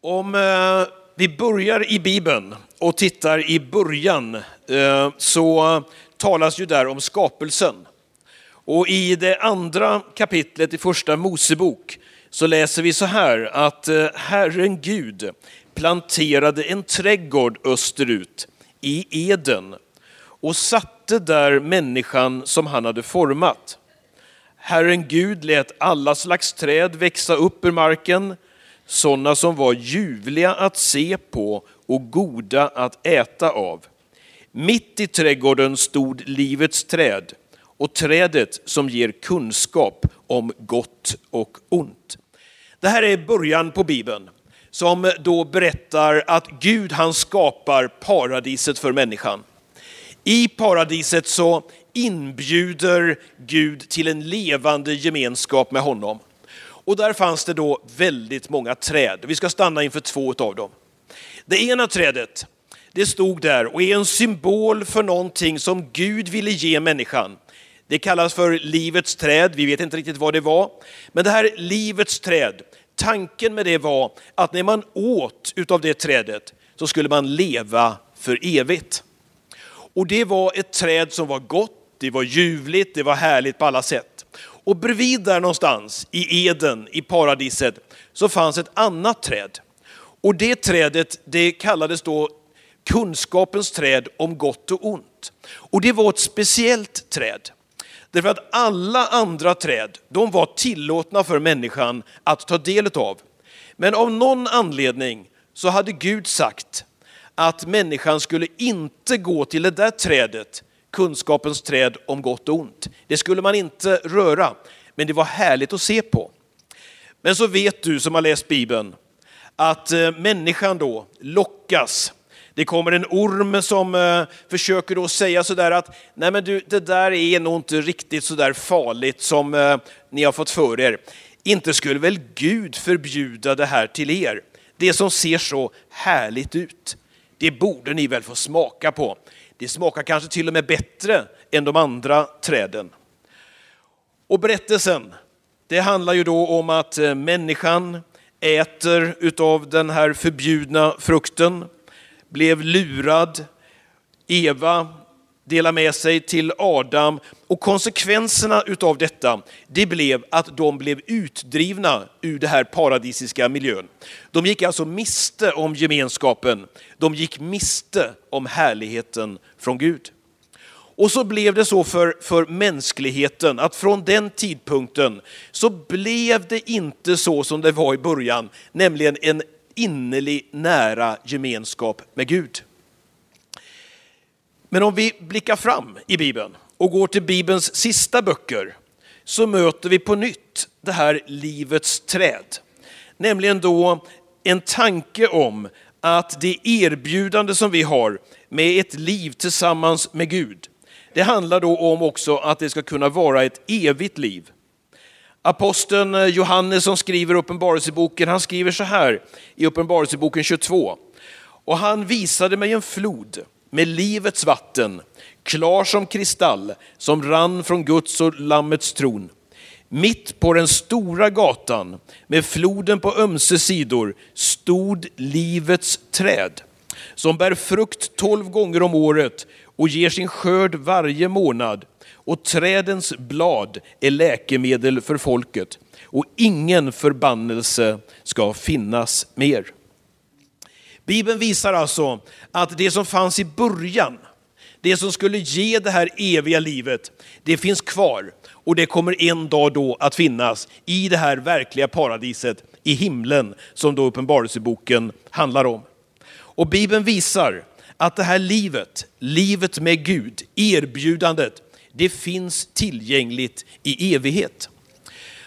Om eh, vi börjar i Bibeln och tittar i början eh, så talas ju där om skapelsen. Och i det andra kapitlet i första Mosebok så läser vi så här att eh, Herren Gud planterade en trädgård österut i Eden och satte där människan som han hade format. Herren Gud lät alla slags träd växa upp ur marken, sådana som var ljuvliga att se på och goda att äta av. Mitt i trädgården stod livets träd och trädet som ger kunskap om gott och ont. Det här är början på Bibeln som då berättar att Gud han skapar paradiset för människan. I paradiset så inbjuder Gud till en levande gemenskap med honom. Och där fanns det då väldigt många träd. Vi ska stanna inför två av dem. Det ena trädet, det stod där och är en symbol för någonting som Gud ville ge människan. Det kallas för livets träd, vi vet inte riktigt vad det var. Men det här livets träd, tanken med det var att när man åt utav det trädet så skulle man leva för evigt. Och det var ett träd som var gott, det var ljuvligt, det var härligt på alla sätt. Och bredvid där någonstans i Eden, i paradiset, så fanns ett annat träd. Och det trädet, det kallades då kunskapens träd om gott och ont. Och det var ett speciellt träd. Därför att alla andra träd, de var tillåtna för människan att ta del av. Men av någon anledning så hade Gud sagt att människan skulle inte gå till det där trädet, kunskapens träd om gott och ont. Det skulle man inte röra, men det var härligt att se på. Men så vet du som har läst Bibeln att eh, människan då lockas. Det kommer en orm som eh, försöker då säga sådär att nej men du, det där är nog inte riktigt sådär farligt som eh, ni har fått för er. Inte skulle väl Gud förbjuda det här till er? Det som ser så härligt ut det borde ni väl få smaka på. Det smakar kanske till och med bättre än de andra träden. Och berättelsen, det handlar ju då om att eh, människan äter utav den här förbjudna frukten, blev lurad. Eva dela med sig till Adam och konsekvenserna utav detta, det blev att de blev utdrivna ur den här paradisiska miljön. De gick alltså miste om gemenskapen, de gick miste om härligheten från Gud. Och så blev det så för, för mänskligheten att från den tidpunkten så blev det inte så som det var i början, nämligen en innerlig nära gemenskap med Gud. Men om vi blickar fram i Bibeln och går till Bibelns sista böcker så möter vi på nytt det här livets träd. Nämligen då en tanke om att det erbjudande som vi har med ett liv tillsammans med Gud, det handlar då om också att det ska kunna vara ett evigt liv. Aposteln Johannes som skriver Uppenbarelseboken, han skriver så här i Uppenbarelseboken 22. Och han visade mig en flod med livets vatten, klar som kristall, som rann från Guds och Lammets tron. Mitt på den stora gatan med floden på ömse sidor stod livets träd som bär frukt tolv gånger om året och ger sin skörd varje månad. Och trädens blad är läkemedel för folket och ingen förbannelse ska finnas mer. Bibeln visar alltså att det som fanns i början, det som skulle ge det här eviga livet, det finns kvar och det kommer en dag då att finnas i det här verkliga paradiset i himlen som då Uppenbarelseboken handlar om. Och Bibeln visar att det här livet, livet med Gud, erbjudandet, det finns tillgängligt i evighet.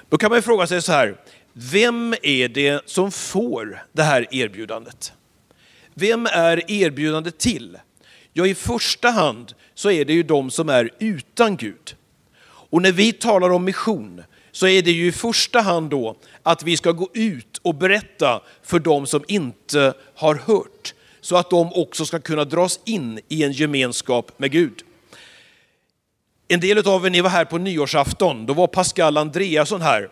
Då kan man fråga sig så här, vem är det som får det här erbjudandet? Vem är erbjudandet till? Ja, i första hand så är det ju de som är utan Gud. Och när vi talar om mission så är det ju i första hand då att vi ska gå ut och berätta för de som inte har hört, så att de också ska kunna dras in i en gemenskap med Gud. En del av er, ni var här på nyårsafton, då var Pascal Andreasson här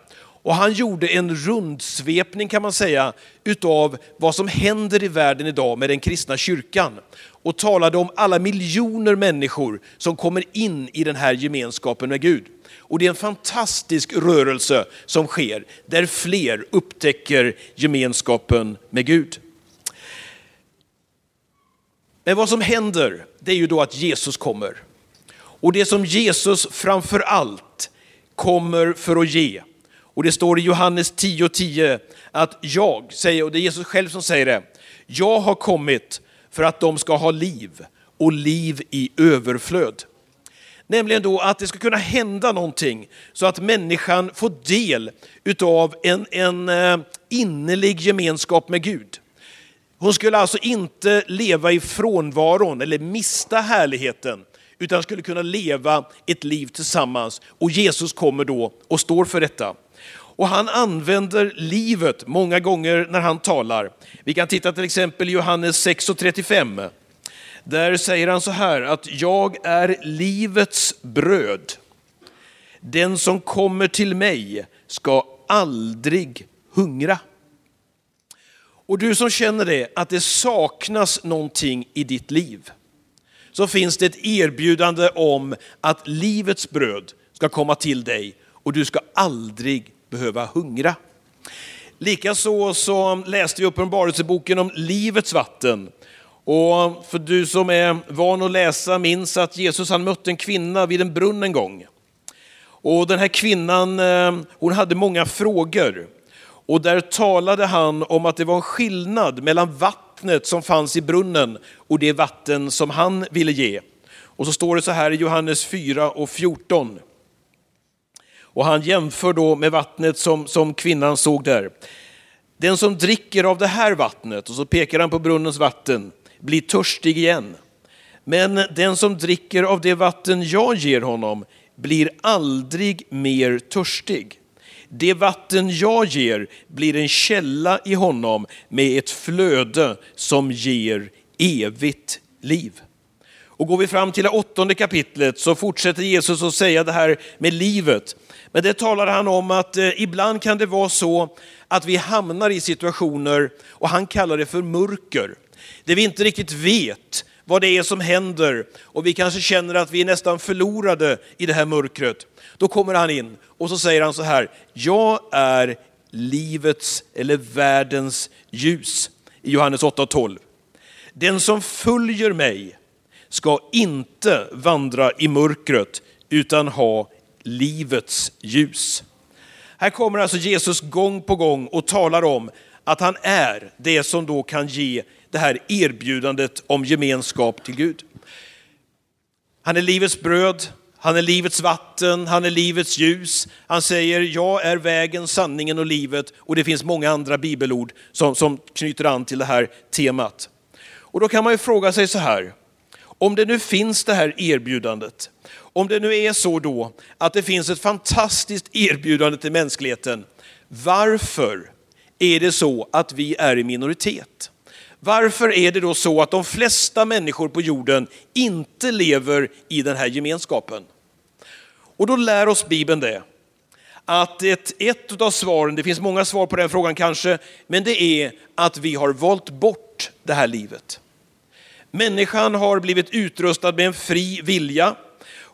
och han gjorde en rundsvepning kan man säga utav vad som händer i världen idag med den kristna kyrkan. Och talade om alla miljoner människor som kommer in i den här gemenskapen med Gud. Och det är en fantastisk rörelse som sker där fler upptäcker gemenskapen med Gud. Men vad som händer, det är ju då att Jesus kommer. Och det som Jesus framför allt kommer för att ge. Och det står i Johannes 10.10 10, att jag säger, och det är Jesus själv som säger det, jag har kommit för att de ska ha liv och liv i överflöd. Nämligen då att det ska kunna hända någonting så att människan får del utav en, en eh, innerlig gemenskap med Gud. Hon skulle alltså inte leva i frånvaron eller mista härligheten, utan skulle kunna leva ett liv tillsammans. Och Jesus kommer då och står för detta. Och han använder livet många gånger när han talar. Vi kan titta till exempel i Johannes 6.35. Där säger han så här att jag är livets bröd. Den som kommer till mig ska aldrig hungra. Och du som känner det, att det saknas någonting i ditt liv, så finns det ett erbjudande om att livets bröd ska komma till dig och du ska aldrig behöva hungra. Likaså så läste vi Uppenbarelseboken om livets vatten. Och för du som är van att läsa minns att Jesus han mötte en kvinna vid en brunn en gång. Och den här kvinnan eh, hon hade många frågor. Och där talade han om att det var en skillnad mellan vattnet som fanns i brunnen och det vatten som han ville ge. Och så står det så här i Johannes 4 och 14. Och han jämför då med vattnet som, som kvinnan såg där. Den som dricker av det här vattnet, och så pekar han på brunnens vatten, blir törstig igen. Men den som dricker av det vatten jag ger honom blir aldrig mer törstig. Det vatten jag ger blir en källa i honom med ett flöde som ger evigt liv. Och går vi fram till det åttonde kapitlet så fortsätter Jesus att säga det här med livet. Men det talar han om att eh, ibland kan det vara så att vi hamnar i situationer, och han kallar det för mörker, där vi inte riktigt vet vad det är som händer och vi kanske känner att vi är nästan förlorade i det här mörkret. Då kommer han in och så säger han så här, jag är livets eller världens ljus i Johannes 8.12. Den som följer mig ska inte vandra i mörkret utan ha livets ljus. Här kommer alltså Jesus gång på gång och talar om att han är det som då kan ge det här erbjudandet om gemenskap till Gud. Han är livets bröd, han är livets vatten, han är livets ljus. Han säger, jag är vägen, sanningen och livet. Och det finns många andra bibelord som, som knyter an till det här temat. Och då kan man ju fråga sig så här, om det nu finns det här erbjudandet, om det nu är så då att det finns ett fantastiskt erbjudande till mänskligheten, varför är det så att vi är i minoritet? Varför är det då så att de flesta människor på jorden inte lever i den här gemenskapen? Och då lär oss Bibeln det, att ett, ett av svaren, det finns många svar på den frågan kanske, men det är att vi har valt bort det här livet. Människan har blivit utrustad med en fri vilja.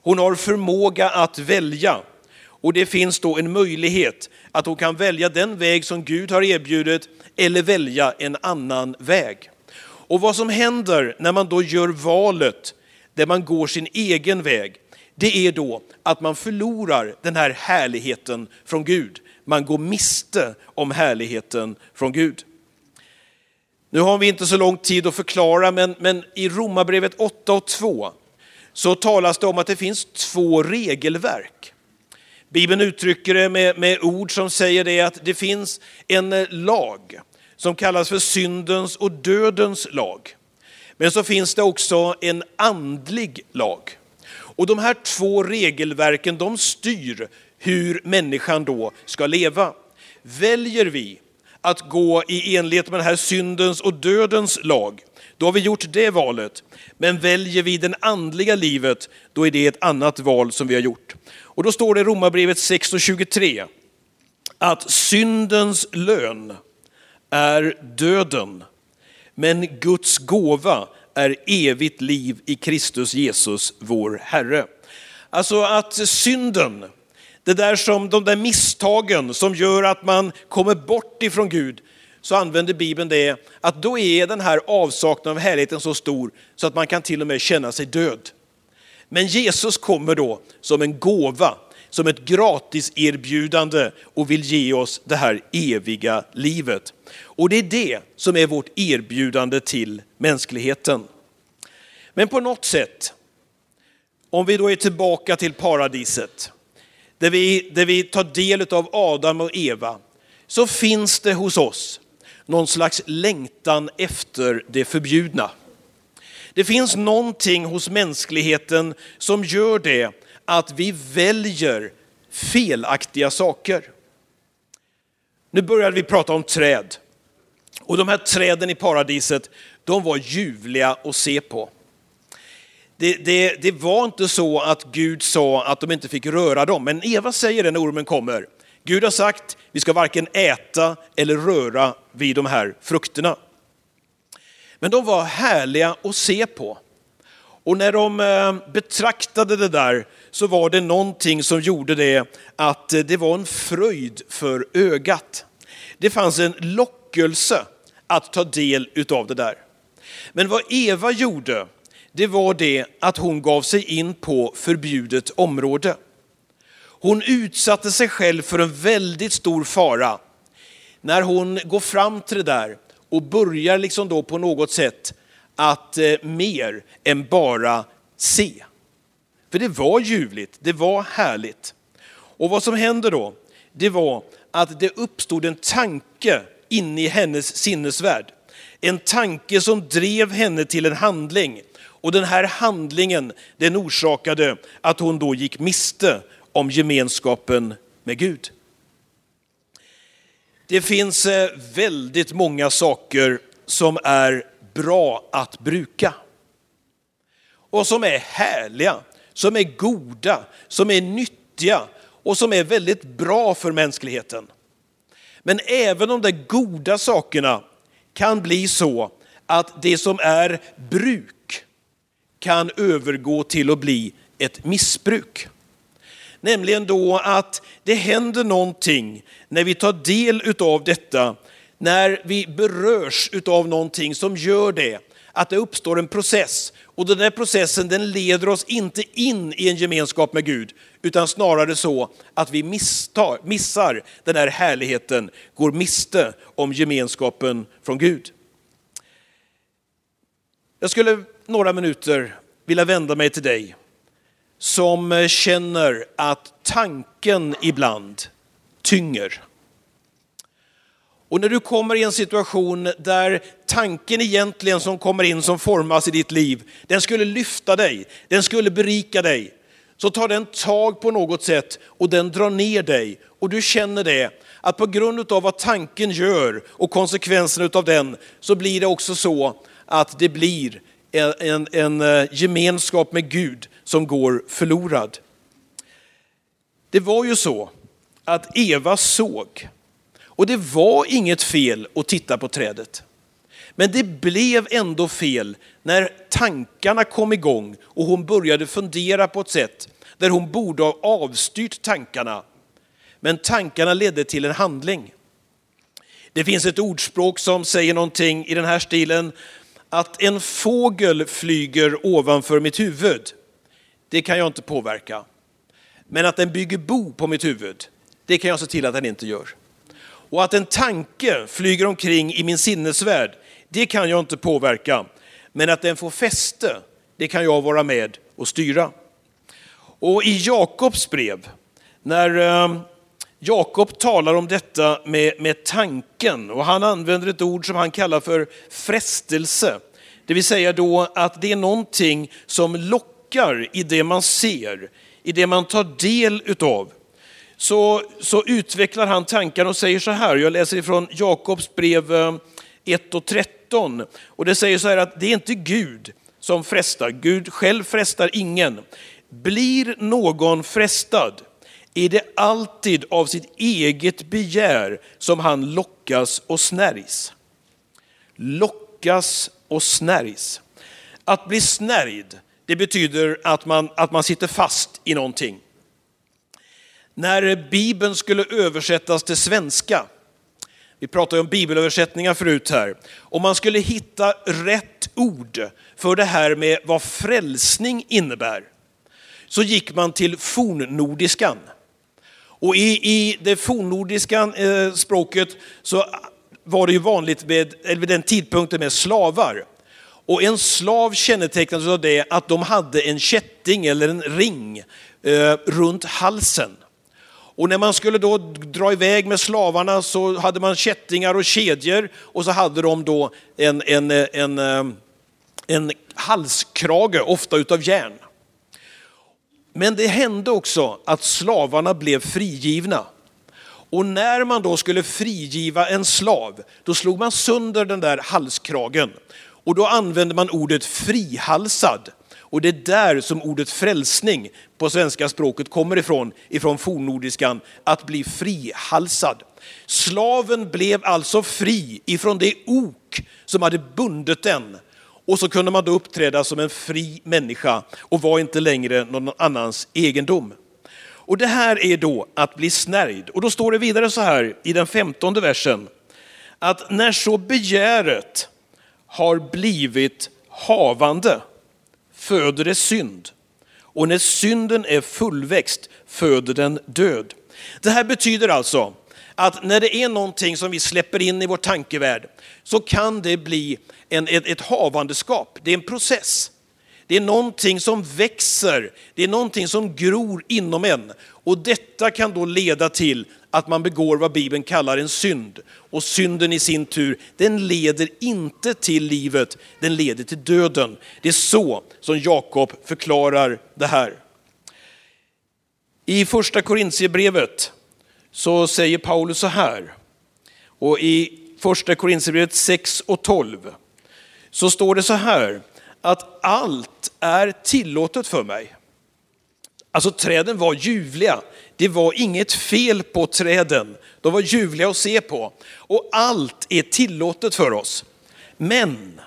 Hon har förmåga att välja. Och det finns då en möjlighet att hon kan välja den väg som Gud har erbjudit eller välja en annan väg. Och vad som händer när man då gör valet där man går sin egen väg, det är då att man förlorar den här härligheten från Gud. Man går miste om härligheten från Gud. Nu har vi inte så lång tid att förklara, men, men i Romarbrevet 8 och 2 så talas det om att det finns två regelverk. Bibeln uttrycker det med, med ord som säger det att det finns en lag som kallas för syndens och dödens lag. Men så finns det också en andlig lag. Och de här två regelverken de styr hur människan då ska leva. Väljer vi att gå i enlighet med den här syndens och dödens lag, då har vi gjort det valet. Men väljer vi det andliga livet, då är det ett annat val som vi har gjort. Och då står det i Romarbrevet 6 och 23 att syndens lön är döden, men Guds gåva är evigt liv i Kristus Jesus, vår Herre. Alltså att synden, det där som, de där misstagen som gör att man kommer bort ifrån Gud, så använder Bibeln det att då är den här avsaknaden av härligheten så stor så att man kan till och med känna sig död. Men Jesus kommer då som en gåva, som ett gratis erbjudande och vill ge oss det här eviga livet. Och det är det som är vårt erbjudande till mänskligheten. Men på något sätt, om vi då är tillbaka till paradiset, där vi, där vi tar del av Adam och Eva, så finns det hos oss någon slags längtan efter det förbjudna. Det finns någonting hos mänskligheten som gör det att vi väljer felaktiga saker. Nu började vi prata om träd. Och de här träden i paradiset, de var ljuvliga att se på. Det, det, det, var inte så att Gud sa att de inte fick röra dem, men Eva säger det när ormen kommer. Gud har sagt, vi ska varken äta eller röra vid de här frukterna. Men de var härliga att se på. Och när de eh, betraktade det där så var det någonting som gjorde det att eh, det var en fröjd för ögat. Det fanns en lockelse att ta del utav det där. Men vad Eva gjorde, det var det att hon gav sig in på förbjudet område. Hon utsatte sig själv för en väldigt stor fara när hon går fram till det där och börjar liksom då på något sätt att eh, mer än bara se. För det var ljuvligt, det var härligt. Och vad som hände då, det var att det uppstod en tanke inne i hennes sinnesvärld. En tanke som drev henne till en handling. Och den här handlingen, den orsakade att hon då gick miste om gemenskapen med Gud. Det finns eh, väldigt många saker som är bra att bruka. Och som är härliga, som är goda, som är nyttiga och som är väldigt bra för mänskligheten. Men även de där goda sakerna kan bli så att det som är bruk kan övergå till att bli ett missbruk. Nämligen då att det händer någonting när vi tar del av detta, när vi berörs av någonting som gör det, att det uppstår en process. Och den där processen den leder oss inte in i en gemenskap med Gud, utan snarare så att vi misstar, missar den här härligheten, går miste om gemenskapen från Gud. Jag skulle några minuter vilja vända mig till dig som eh, känner att tanken ibland tynger. Och när du kommer i en situation där tanken egentligen som kommer in, som formas i ditt liv, den skulle lyfta dig, den skulle berika dig, så tar den tag på något sätt och den drar ner dig. Och du känner det, att på grund av vad tanken gör och konsekvenserna av den, så blir det också så att det blir en, en, en eh, gemenskap med Gud som går förlorad. Det var ju så att Eva såg, och det var inget fel att titta på trädet. Men det blev ändå fel när tankarna kom igång och hon började fundera på ett sätt där hon borde ha avstyrt tankarna. Men tankarna ledde till en handling. Det finns ett ordspråk som säger någonting i den här stilen, att en fågel flyger ovanför mitt huvud det kan jag inte påverka. Men att den bygger bo på mitt huvud, det kan jag se till att den inte gör. Och att en tanke flyger omkring i min sinnesvärld, det kan jag inte påverka. Men att den får fäste, det kan jag vara med och styra. Och i Jakobs brev, när eh, Jakob talar om detta med, med tanken och han använder ett ord som han kallar för frestelse. Det vill säga då att det är någonting som lockar lockar i det man ser, i det man tar del utav, så, så utvecklar han tankar och säger så här, jag läser ifrån Jakobs brev eh, 1 och 13, och det säger så här att det är inte Gud som frestar, Gud själv frestar ingen. Blir någon frestad är det alltid av sitt eget begär som han lockas och snärjs. Lockas och snärjs. Att bli snärjd, det betyder att man, att man sitter fast i någonting. När Bibeln skulle översättas till svenska, vi pratade om bibelöversättningar förut här, om man skulle hitta rätt ord för det här med vad frälsning innebär, så gick man till fornnordiskan. Och i, i det fornnordiska eh, språket så var det ju vanligt med, eller vid den tidpunkten med slavar. Och en slav kännetecknades av det att de hade en kätting eller en ring eh, runt halsen. Och när man skulle då dra iväg med slavarna så hade man kättingar och kedjor och så hade de då en, en, eh, en, en, en halskrage, ofta utav järn. Men det hände också att slavarna blev frigivna. Och när man då skulle frigiva en slav, då slog man sönder den där halskragen. Och då använder man ordet frihalsad. Och det är där som ordet frälsning på svenska språket kommer ifrån, ifrån fornnordiskan, att bli frihalsad. Slaven blev alltså fri ifrån det ok som hade bundit den och så kunde man då uppträda som en fri människa och var inte längre någon annans egendom. Och det här är då att bli snärjd. Och då står det vidare så här i den femtonde versen, att när så begäret har blivit havande föder det synd. Och när synden är fullväxt föder den död. Det här betyder alltså att när det är någonting som vi släpper in i vår tankevärld så kan det bli en, ett, ett havandeskap. Det är en process. Det är någonting som växer, det är någonting som gror inom en. Och detta kan då leda till att man begår vad Bibeln kallar en synd. Och synden i sin tur, den leder inte till livet, den leder till döden. Det är så som Jakob förklarar det här. I första Korintierbrevet så säger Paulus så här, och i första Korintierbrevet 6 och 12 så står det så här, att allt är tillåtet för mig. Alltså träden var ljuvliga, det var inget fel på träden, de var ljuvliga att se på. Och allt är tillåtet för oss. Men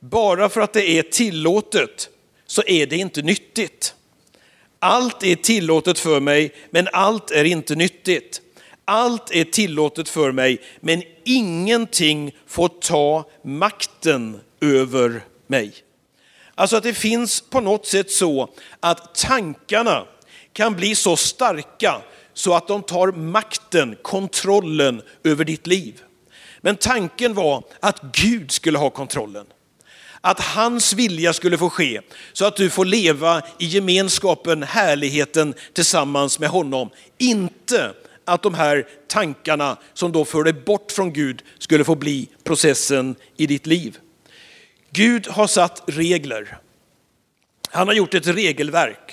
bara för att det är tillåtet så är det inte nyttigt. Allt är tillåtet för mig, men allt är inte nyttigt. Allt är tillåtet för mig, men ingenting får ta makten över mig. Alltså att det finns på något sätt så att tankarna kan bli så starka så att de tar makten, kontrollen över ditt liv. Men tanken var att Gud skulle ha kontrollen. Att hans vilja skulle få ske så att du får leva i gemenskapen, härligheten tillsammans med honom. Inte att de här tankarna som då för dig bort från Gud skulle få bli processen i ditt liv. Gud har satt regler. Han har gjort ett regelverk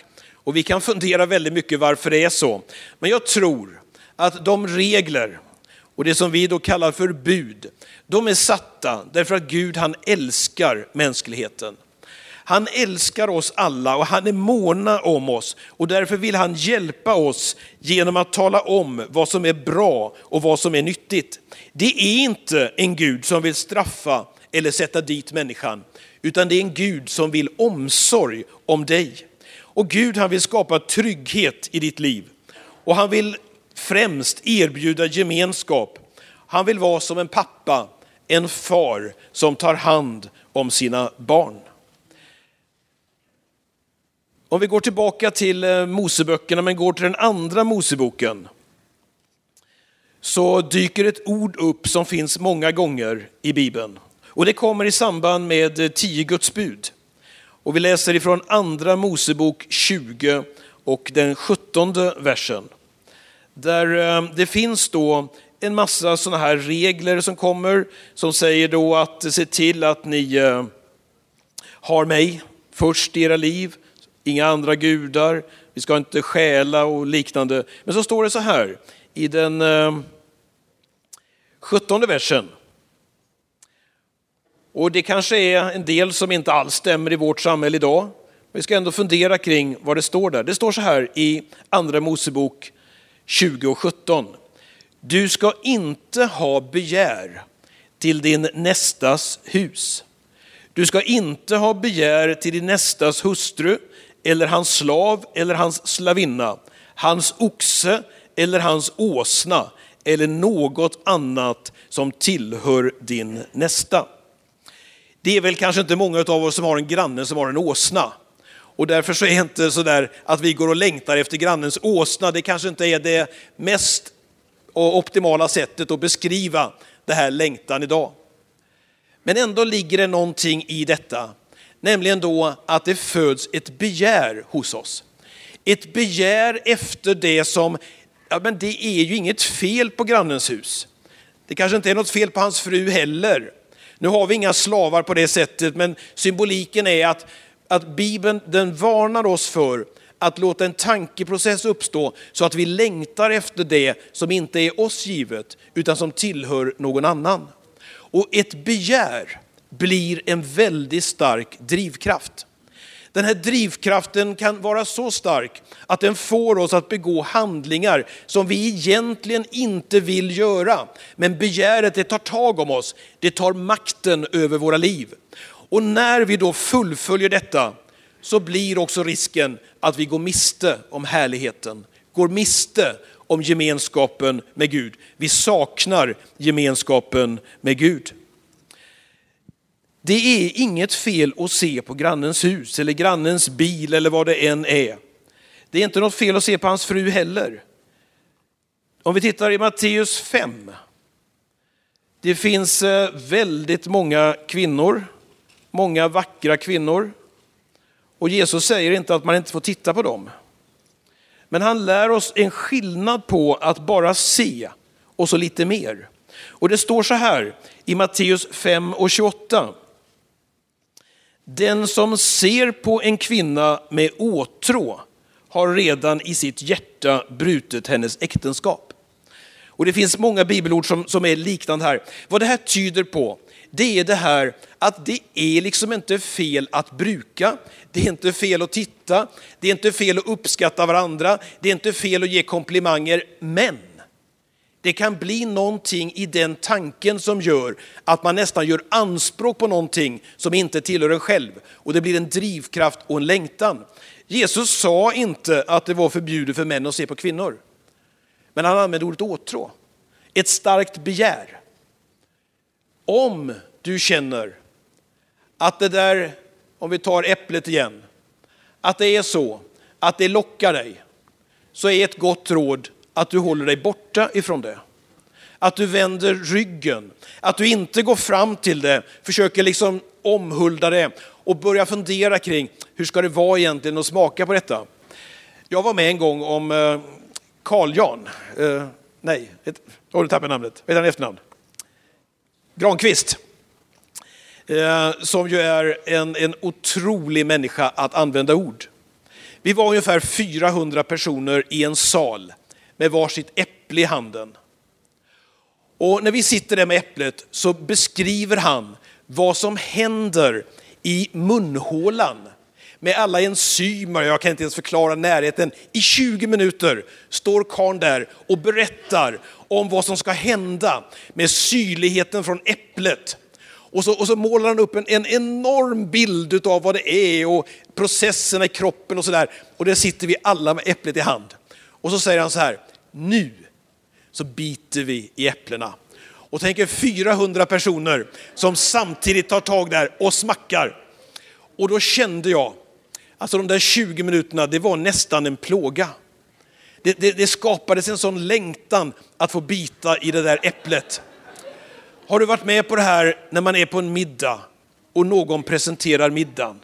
och vi kan fundera väldigt mycket varför det är så. Men jag tror att de regler och det som vi då kallar för bud, de är satta därför att Gud han älskar mänskligheten. Han älskar oss alla och han är måna om oss och därför vill han hjälpa oss genom att tala om vad som är bra och vad som är nyttigt. Det är inte en Gud som vill straffa eller sätta dit människan, utan det är en Gud som vill omsorg om dig. Och Gud han vill skapa trygghet i ditt liv. Och han vill främst erbjuda gemenskap. Han vill vara som en pappa, en far som tar hand om sina barn. Om vi går tillbaka till eh, Moseböckerna, men går till den andra Moseboken, så dyker ett ord upp som finns många gånger i Bibeln. Och det kommer i samband med eh, tio Guds bud. Och vi läser ifrån andra Mosebok 20 och den 17 versen. Där eh, det finns då en massa sådana här regler som kommer som säger då att se till att ni eh, har mig först i era liv, inga andra gudar, vi ska inte stjäla och liknande. Men så står det så här i den eh, 17 versen. Och det kanske är en del som inte alls stämmer i vårt samhälle idag. Vi ska ändå fundera kring vad det står där. Det står så här i Andra Mosebok 20 och 17. Du ska inte ha begär till din nästas hus. Du ska inte ha begär till din nästas hustru eller hans slav eller hans slavinna, hans oxe eller hans åsna eller något annat som tillhör din nästa. Det är väl kanske inte många av oss som har en granne som har en åsna. Och därför så är det inte så där att vi går och längtar efter grannens åsna. Det kanske inte är det mest optimala sättet att beskriva det här längtan idag. Men ändå ligger det någonting i detta, nämligen då att det föds ett begär hos oss. Ett begär efter det som, ja men det är ju inget fel på grannens hus. Det kanske inte är något fel på hans fru heller. Nu har vi inga slavar på det sättet, men symboliken är att, att Bibeln den varnar oss för att låta en tankeprocess uppstå så att vi längtar efter det som inte är oss givet, utan som tillhör någon annan. Och ett begär blir en väldigt stark drivkraft. Den här drivkraften kan vara så stark att den får oss att begå handlingar som vi egentligen inte vill göra. Men begäret det tar tag om oss, det tar makten över våra liv. Och när vi då fullföljer detta så blir också risken att vi går miste om härligheten, går miste om gemenskapen med Gud. Vi saknar gemenskapen med Gud. Det är inget fel att se på grannens hus eller grannens bil eller vad det än är. Det är inte något fel att se på hans fru heller. Om vi tittar i Matteus 5. Det finns eh, väldigt många kvinnor, många vackra kvinnor. Och Jesus säger inte att man inte får titta på dem. Men han lär oss en skillnad på att bara se och så lite mer. Och det står så här i Matteus 5 och 28. Den som ser på en kvinna med åtrå har redan i sitt hjärta brutit hennes äktenskap. Och det finns många bibelord som, som är liknande här. Vad det här tyder på, det är det här att det är liksom inte fel att bruka, det är inte fel att titta, det är inte fel att uppskatta varandra, det är inte fel att ge komplimanger, men det kan bli någonting i den tanken som gör att man nästan gör anspråk på någonting som inte tillhör en själv. Och det blir en drivkraft och en längtan. Jesus sa inte att det var förbjudet för män att se på kvinnor. Men han använde ordet åtrå. Ett starkt begär. Om du känner att det där, om vi tar äpplet igen, att det är så att det lockar dig, så är ett gott råd att du håller dig borta ifrån det. Att du vänder ryggen, att du inte går fram till det, försöker liksom omhulda det och börjar fundera kring hur ska det vara egentligen att smaka på detta. Jag var med en gång om eh, Carl Jan, eh, nej, oh, du tappade namnet, vad heter han efternamn? Granqvist. Eh, som ju är en, en otrolig människa att använda ord. Vi var ungefär 400 personer i en sal med varsitt äpple i handen. Och när vi sitter där med äpplet så beskriver han vad som händer i munhålan med alla enzymer, jag kan inte ens förklara närheten. I 20 minuter står karn där och berättar om vad som ska hända med syrligheten från äpplet. Och så, och så målar han upp en, en enorm bild av vad det är och processerna i kroppen och sådär. Och där sitter vi alla med äpplet i hand. Och så säger han så här, nu så biter vi i äpplena. Och tänker 400 personer som samtidigt tar tag där och smackar. Och då kände jag, alltså de där 20 minuterna, det var nästan en plåga. Det, det, det skapades en sån längtan att få bita i det där äpplet. Har du varit med på det här när man är på en middag och någon presenterar middagen?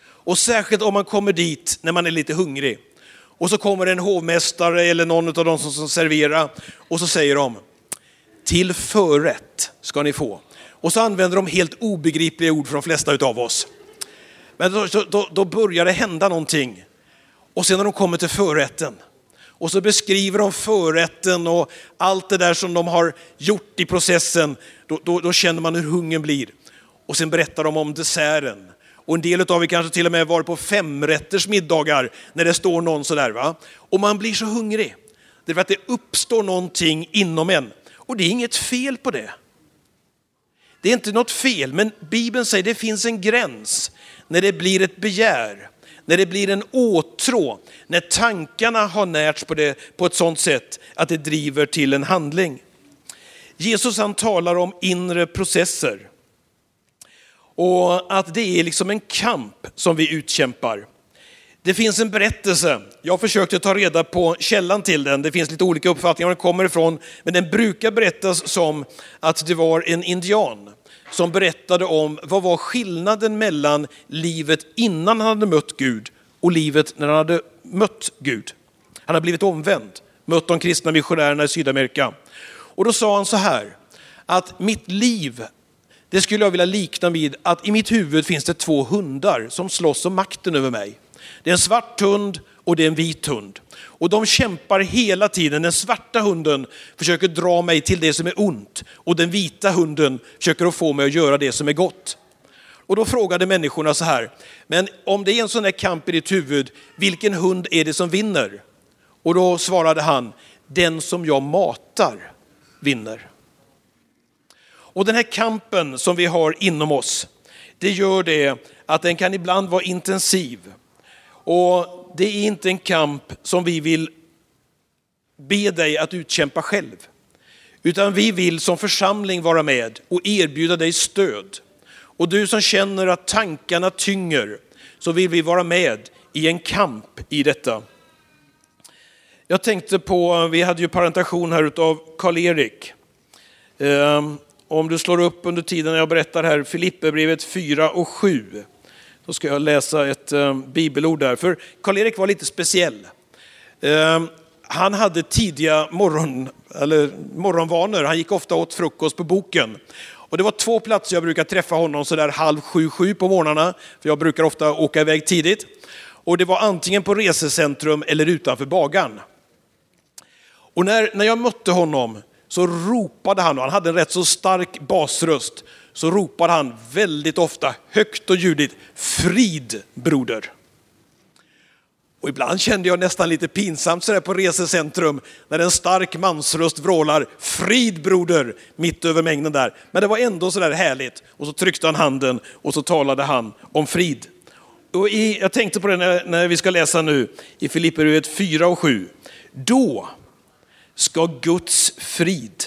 Och särskilt om man kommer dit när man är lite hungrig och så kommer en hovmästare eller någon av de som serverar och så säger de, till förrätt ska ni få. Och så använder de helt obegripliga ord för de flesta av oss. Men då, då, då börjar det hända någonting. Och sen när de kommer till förrätten och så beskriver de förrätten och allt det där som de har gjort i processen, då, då, då känner man hur hungern blir. Och sen berättar de om desserten och en del av er kanske till och med varit på femrätters middagar när det står någon sådär. Va? Och man blir så hungrig. Därför att det uppstår någonting inom en. Och det är inget fel på det. Det är inte något fel, men Bibeln säger det finns en gräns när det blir ett begär, när det blir en åtrå, när tankarna har närts på, det, på ett sådant sätt att det driver till en handling. Jesus han talar om inre processer och att det är liksom en kamp som vi utkämpar. Det finns en berättelse, jag försökte ta reda på källan till den, det finns lite olika uppfattningar var den kommer ifrån, men den brukar berättas som att det var en indian som berättade om vad var skillnaden mellan livet innan han hade mött Gud och livet när han hade mött Gud. Han hade blivit omvänd, mött de kristna missionärerna i Sydamerika. Och då sa han så här, att mitt liv, det skulle jag vilja likna vid att i mitt huvud finns det två hundar som slåss om makten över mig. Det är en svart hund och det är en vit hund. Och de kämpar hela tiden. Den svarta hunden försöker dra mig till det som är ont och den vita hunden försöker att få mig att göra det som är gott. Och då frågade människorna så här, men om det är en sån här kamp i ditt huvud, vilken hund är det som vinner? Och då svarade han, den som jag matar vinner. Och den här kampen som vi har inom oss, det gör det att den kan ibland vara intensiv. Och det är inte en kamp som vi vill be dig att utkämpa själv. Utan vi vill som församling vara med och erbjuda dig stöd. Och du som känner att tankarna tynger, så vill vi vara med i en kamp i detta. Jag tänkte på, vi hade ju parentation här utav Karl-Erik. Ehm, om du slår upp under tiden jag berättar här, Filipperbrevet 4 och 7. Då ska jag läsa ett eh, bibelord där, för Karl-Erik var lite speciell. Ehm, han hade tidiga morgon, eller morgonvanor, han gick ofta åt frukost på boken. Och det var två platser jag brukar träffa honom sådär halv sju, sju på morgnarna, för jag brukar ofta åka iväg tidigt. Och det var antingen på resecentrum eller utanför Bagan. Och när, när jag mötte honom så ropade han, och han hade en rätt så stark basröst, så ropade han väldigt ofta högt och ljudligt, frid broder. Och ibland kände jag nästan lite pinsamt sådär på resecentrum när en stark mansröst vrålar frid broder mitt över mängden där. Men det var ändå sådär härligt. Och så tryckte han handen och så talade han om frid. Och i, jag tänkte på det när, när vi ska läsa nu i Filipperbrevet 4 och 7. Då ska Guds frid,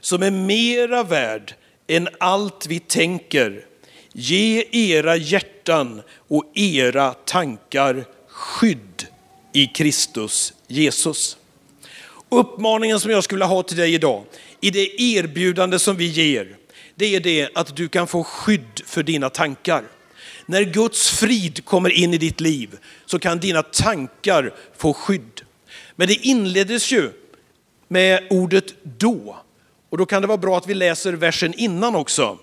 som är mera värd än allt vi tänker, ge era hjärtan och era tankar skydd i Kristus Jesus. Uppmaningen som jag skulle ha till dig idag, i det erbjudande som vi ger, det är det att du kan få skydd för dina tankar. När Guds frid kommer in i ditt liv så kan dina tankar få skydd. Men det inleddes ju med ordet då. Och då kan det vara bra att vi läser versen innan också.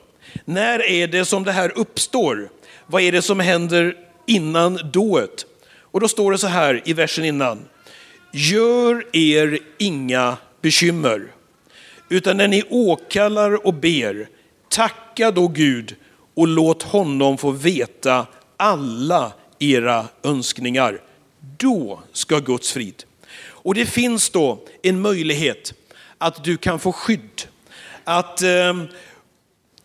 När är det som det här uppstår? Vad är det som händer innan dået? Och då står det så här i versen innan. Gör er inga bekymmer, utan när ni åkallar och ber, tacka då Gud och låt honom få veta alla era önskningar. Då ska Guds frid. Och det finns då en möjlighet att du kan få skydd. Att eh,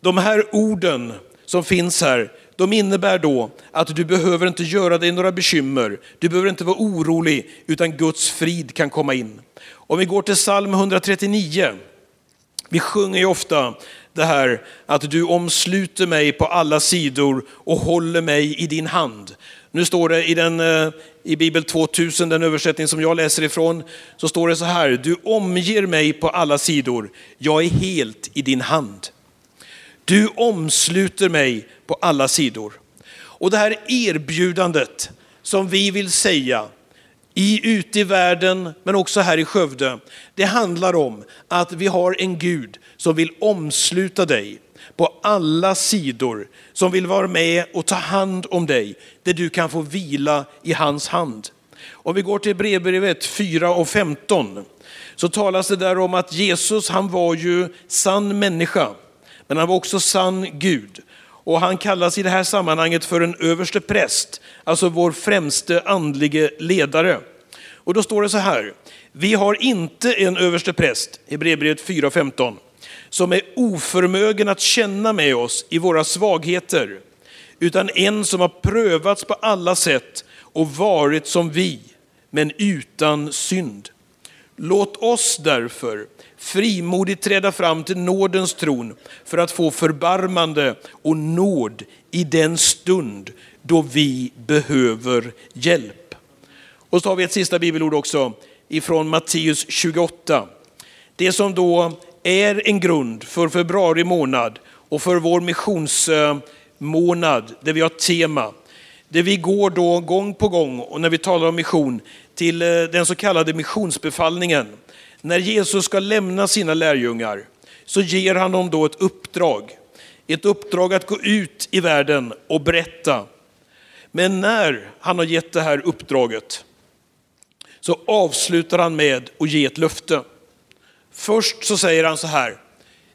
de här orden som finns här, de innebär då att du behöver inte göra dig några bekymmer. Du behöver inte vara orolig, utan Guds frid kan komma in. Om vi går till psalm 139. Vi sjunger ju ofta det här att du omsluter mig på alla sidor och håller mig i din hand. Nu står det i, den, eh, i Bibel 2000, den översättning som jag läser ifrån, så står det så här, du omger mig på alla sidor, jag är helt i din hand. Du omsluter mig på alla sidor. Och det här erbjudandet som vi vill säga i, ute i världen, men också här i Skövde, det handlar om att vi har en Gud som vill omsluta dig på alla sidor, som vill vara med och ta hand om dig, där du kan få vila i hans hand. Om vi går till brevbrevet 4 och 15, så talas det där om att Jesus, han var ju sann människa, men han var också sann Gud. Och han kallas i det här sammanhanget för en överste präst, alltså vår främste andlige ledare. Och då står det så här, vi har inte en överste präst, Hebreerbrevet 4.15, som är oförmögen att känna med oss i våra svagheter, utan en som har prövats på alla sätt och varit som vi, men utan synd. Låt oss därför frimodigt träda fram till nådens tron för att få förbarmande och nåd i den stund då vi behöver hjälp. Och så har vi ett sista bibelord också ifrån Matteus 28. Det som då är en grund för februari månad och för vår missionsmånad där vi har tema. Där vi går då gång på gång och när vi talar om mission till eh, den så kallade missionsbefallningen. När Jesus ska lämna sina lärjungar så ger han dem då ett uppdrag. Ett uppdrag att gå ut i världen och berätta. Men när han har gett det här uppdraget så avslutar han med att ge ett löfte. Först så säger han så här,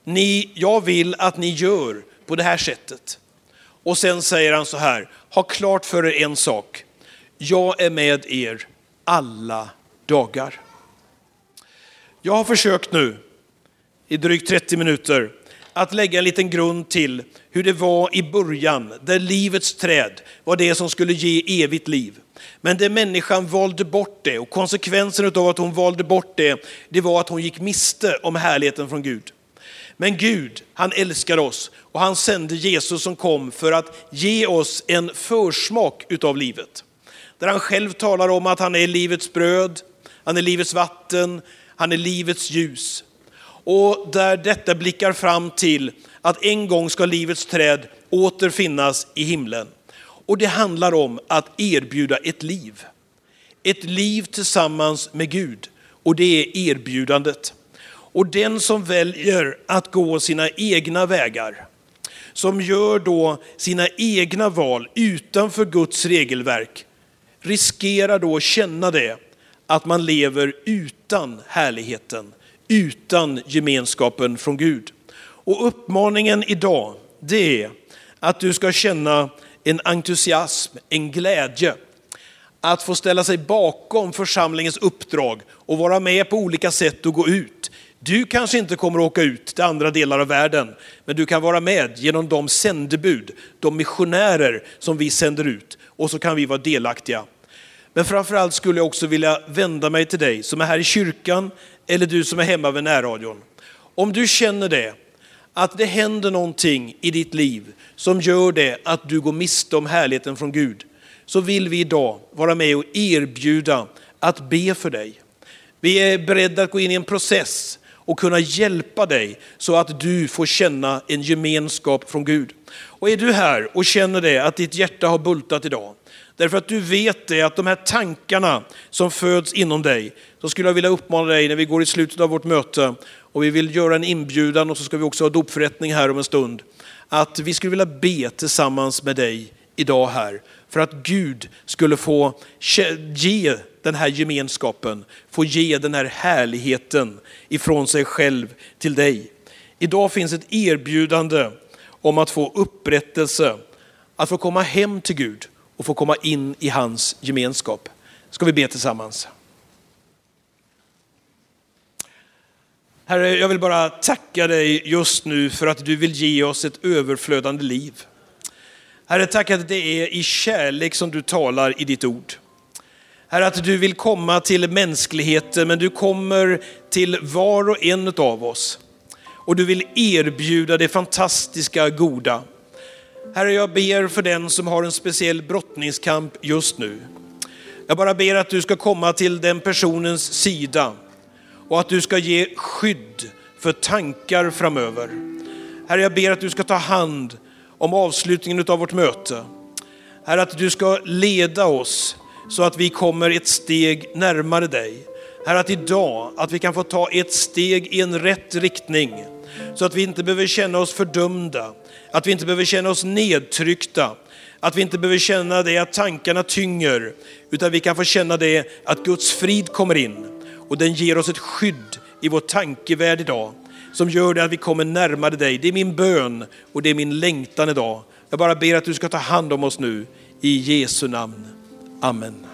ni, jag vill att ni gör på det här sättet. Och sen säger han så här, ha klart för er en sak, jag är med er alla dagar. Jag har försökt nu i drygt 30 minuter att lägga en liten grund till hur det var i början, där livets träd var det som skulle ge evigt liv. Men det människan valde bort det och konsekvensen av att hon valde bort det, det var att hon gick miste om härligheten från Gud. Men Gud, han älskar oss och han sände Jesus som kom för att ge oss en försmak utav livet. Där han själv talar om att han är livets bröd, han är livets vatten, han är livets ljus. Och där detta blickar fram till att en gång ska livets träd återfinnas i himlen. Och det handlar om att erbjuda ett liv. Ett liv tillsammans med Gud. Och det är erbjudandet. Och den som väljer att gå sina egna vägar, som gör då sina egna val utanför Guds regelverk, riskerar då att känna det, att man lever utan härligheten, utan gemenskapen från Gud. Och uppmaningen idag, det är att du ska känna en entusiasm, en glädje. Att få ställa sig bakom församlingens uppdrag och vara med på olika sätt och gå ut. Du kanske inte kommer att åka ut till andra delar av världen, men du kan vara med genom de sändebud, de missionärer som vi sänder ut och så kan vi vara delaktiga. Men framförallt skulle jag också vilja vända mig till dig som är här i kyrkan eller du som är hemma vid närradion. Om du känner det, att det händer någonting i ditt liv som gör det att du går miste om härligheten från Gud, så vill vi idag vara med och erbjuda att be för dig. Vi är beredda att gå in i en process och kunna hjälpa dig så att du får känna en gemenskap från Gud. Och är du här och känner det att ditt hjärta har bultat idag, därför att du vet det att de här tankarna som föds inom dig, så skulle jag vilja uppmana dig när vi går i slutet av vårt möte och vi vill göra en inbjudan och så ska vi också ha dopförrättning här om en stund, att vi skulle vilja be tillsammans med dig idag här för att Gud skulle få ge den här gemenskapen, få ge den här härligheten ifrån sig själv till dig. Idag finns ett erbjudande om att få upprättelse, att få komma hem till Gud och få komma in i hans gemenskap. Ska vi be tillsammans? Herre, jag vill bara tacka dig just nu för att du vill ge oss ett överflödande liv. Herre, tack att det är i kärlek som du talar i ditt ord. Herre, att du vill komma till mänskligheten, men du kommer till var och en av oss. Och du vill erbjuda det fantastiska goda. Herre, jag ber för den som har en speciell brottningskamp just nu. Jag bara ber att du ska komma till den personens sida och att du ska ge skydd för tankar framöver. Herre, jag ber att du ska ta hand om avslutningen av vårt möte. Herre, att du ska leda oss så att vi kommer ett steg närmare dig. Herre, att idag, att vi kan få ta ett steg i en rätt riktning. Så att vi inte behöver känna oss fördömda, att vi inte behöver känna oss nedtryckta, att vi inte behöver känna det att tankarna tynger, utan vi kan få känna det att Guds frid kommer in och den ger oss ett skydd i vår tankevärld idag som gör det att vi kommer närmare dig. Det är min bön och det är min längtan idag Jag bara ber att du ska ta hand om oss nu. I Jesu namn. Amen.